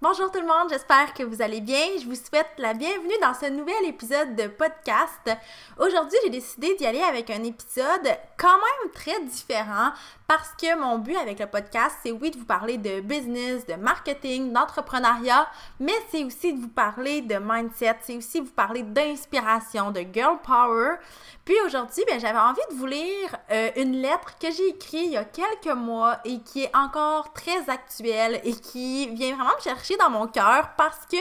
Bonjour tout le monde, j'espère que vous allez bien. Je vous souhaite la bienvenue dans ce nouvel épisode de podcast. Aujourd'hui, j'ai décidé d'y aller avec un épisode quand même très différent parce que mon but avec le podcast, c'est oui de vous parler de business, de marketing, d'entrepreneuriat, mais c'est aussi de vous parler de mindset, c'est aussi de vous parler d'inspiration, de girl power. Puis aujourd'hui, ben, j'avais envie de vous lire euh, une lettre que j'ai écrite il y a quelques mois et qui est encore très actuelle et qui vient vraiment me chercher dans mon cœur parce que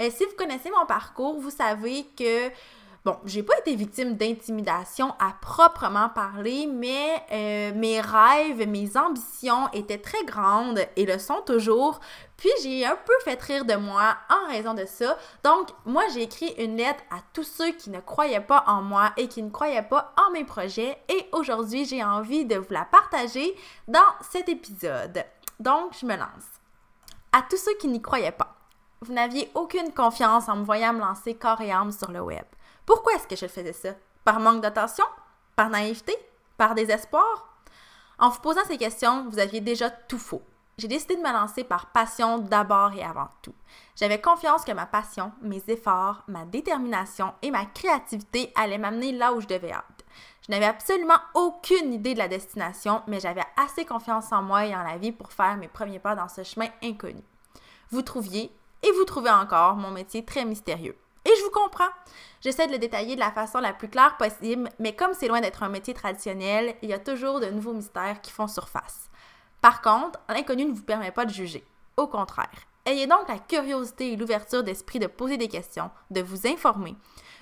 euh, si vous connaissez mon parcours, vous savez que Bon, j'ai pas été victime d'intimidation à proprement parler, mais euh, mes rêves, mes ambitions étaient très grandes et le sont toujours. Puis j'ai un peu fait rire de moi en raison de ça. Donc, moi, j'ai écrit une lettre à tous ceux qui ne croyaient pas en moi et qui ne croyaient pas en mes projets. Et aujourd'hui, j'ai envie de vous la partager dans cet épisode. Donc, je me lance. À tous ceux qui n'y croyaient pas. Vous n'aviez aucune confiance en me voyant me lancer corps et âme sur le web. Pourquoi est-ce que je faisais ça? Par manque d'attention? Par naïveté? Par désespoir? En vous posant ces questions, vous aviez déjà tout faux. J'ai décidé de me lancer par passion d'abord et avant tout. J'avais confiance que ma passion, mes efforts, ma détermination et ma créativité allaient m'amener là où je devais être. Je n'avais absolument aucune idée de la destination, mais j'avais assez confiance en moi et en la vie pour faire mes premiers pas dans ce chemin inconnu. Vous trouviez, et vous trouvez encore, mon métier très mystérieux. J'essaie de le détailler de la façon la plus claire possible, mais comme c'est loin d'être un métier traditionnel, il y a toujours de nouveaux mystères qui font surface. Par contre, l'inconnu ne vous permet pas de juger. Au contraire. Ayez donc la curiosité et l'ouverture d'esprit de poser des questions, de vous informer.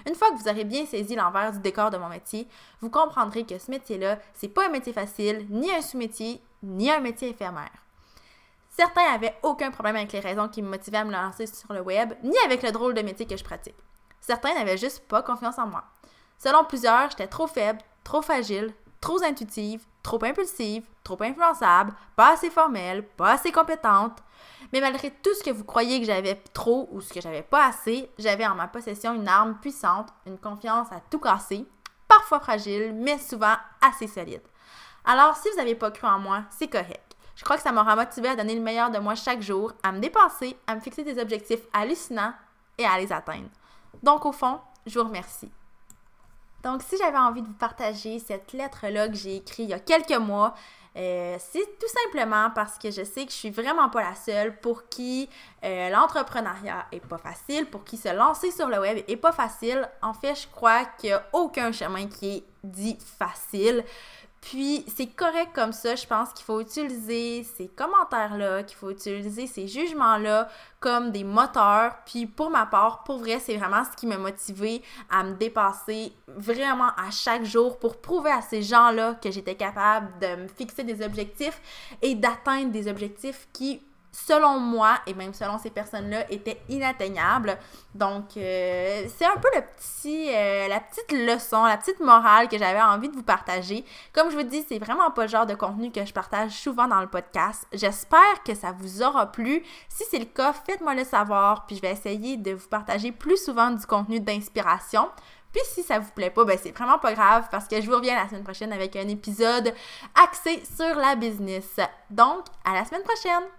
Une fois que vous aurez bien saisi l'envers du décor de mon métier, vous comprendrez que ce métier-là, c'est pas un métier facile, ni un sous-métier, ni un métier éphémère. Certains avaient aucun problème avec les raisons qui me motivaient à me lancer sur le web, ni avec le drôle de métier que je pratique. Certains n'avaient juste pas confiance en moi. Selon plusieurs, j'étais trop faible, trop fragile, trop intuitive, trop impulsive, trop influençable, pas assez formelle, pas assez compétente. Mais malgré tout ce que vous croyez que j'avais trop ou ce que j'avais pas assez, j'avais en ma possession une arme puissante, une confiance à tout casser, parfois fragile, mais souvent assez solide. Alors, si vous n'avez pas cru en moi, c'est correct. Je crois que ça m'aura motivé à donner le meilleur de moi chaque jour, à me dépasser, à me fixer des objectifs hallucinants et à les atteindre. Donc, au fond, je vous remercie. Donc, si j'avais envie de vous partager cette lettre-là que j'ai écrite il y a quelques mois, euh, c'est tout simplement parce que je sais que je suis vraiment pas la seule pour qui euh, l'entrepreneuriat est pas facile, pour qui se lancer sur le web est pas facile. En fait, je crois qu'il n'y a aucun chemin qui est dit facile. Puis c'est correct comme ça, je pense qu'il faut utiliser ces commentaires-là, qu'il faut utiliser ces jugements-là comme des moteurs. Puis pour ma part, pour vrai, c'est vraiment ce qui m'a motivé à me dépasser vraiment à chaque jour pour prouver à ces gens-là que j'étais capable de me fixer des objectifs et d'atteindre des objectifs qui selon moi, et même selon ces personnes-là, était inatteignable. Donc, euh, c'est un peu le petit, euh, la petite leçon, la petite morale que j'avais envie de vous partager. Comme je vous dis, c'est vraiment pas le genre de contenu que je partage souvent dans le podcast. J'espère que ça vous aura plu. Si c'est le cas, faites-moi le savoir, puis je vais essayer de vous partager plus souvent du contenu d'inspiration. Puis si ça vous plaît pas, ben c'est vraiment pas grave parce que je vous reviens la semaine prochaine avec un épisode axé sur la business. Donc, à la semaine prochaine!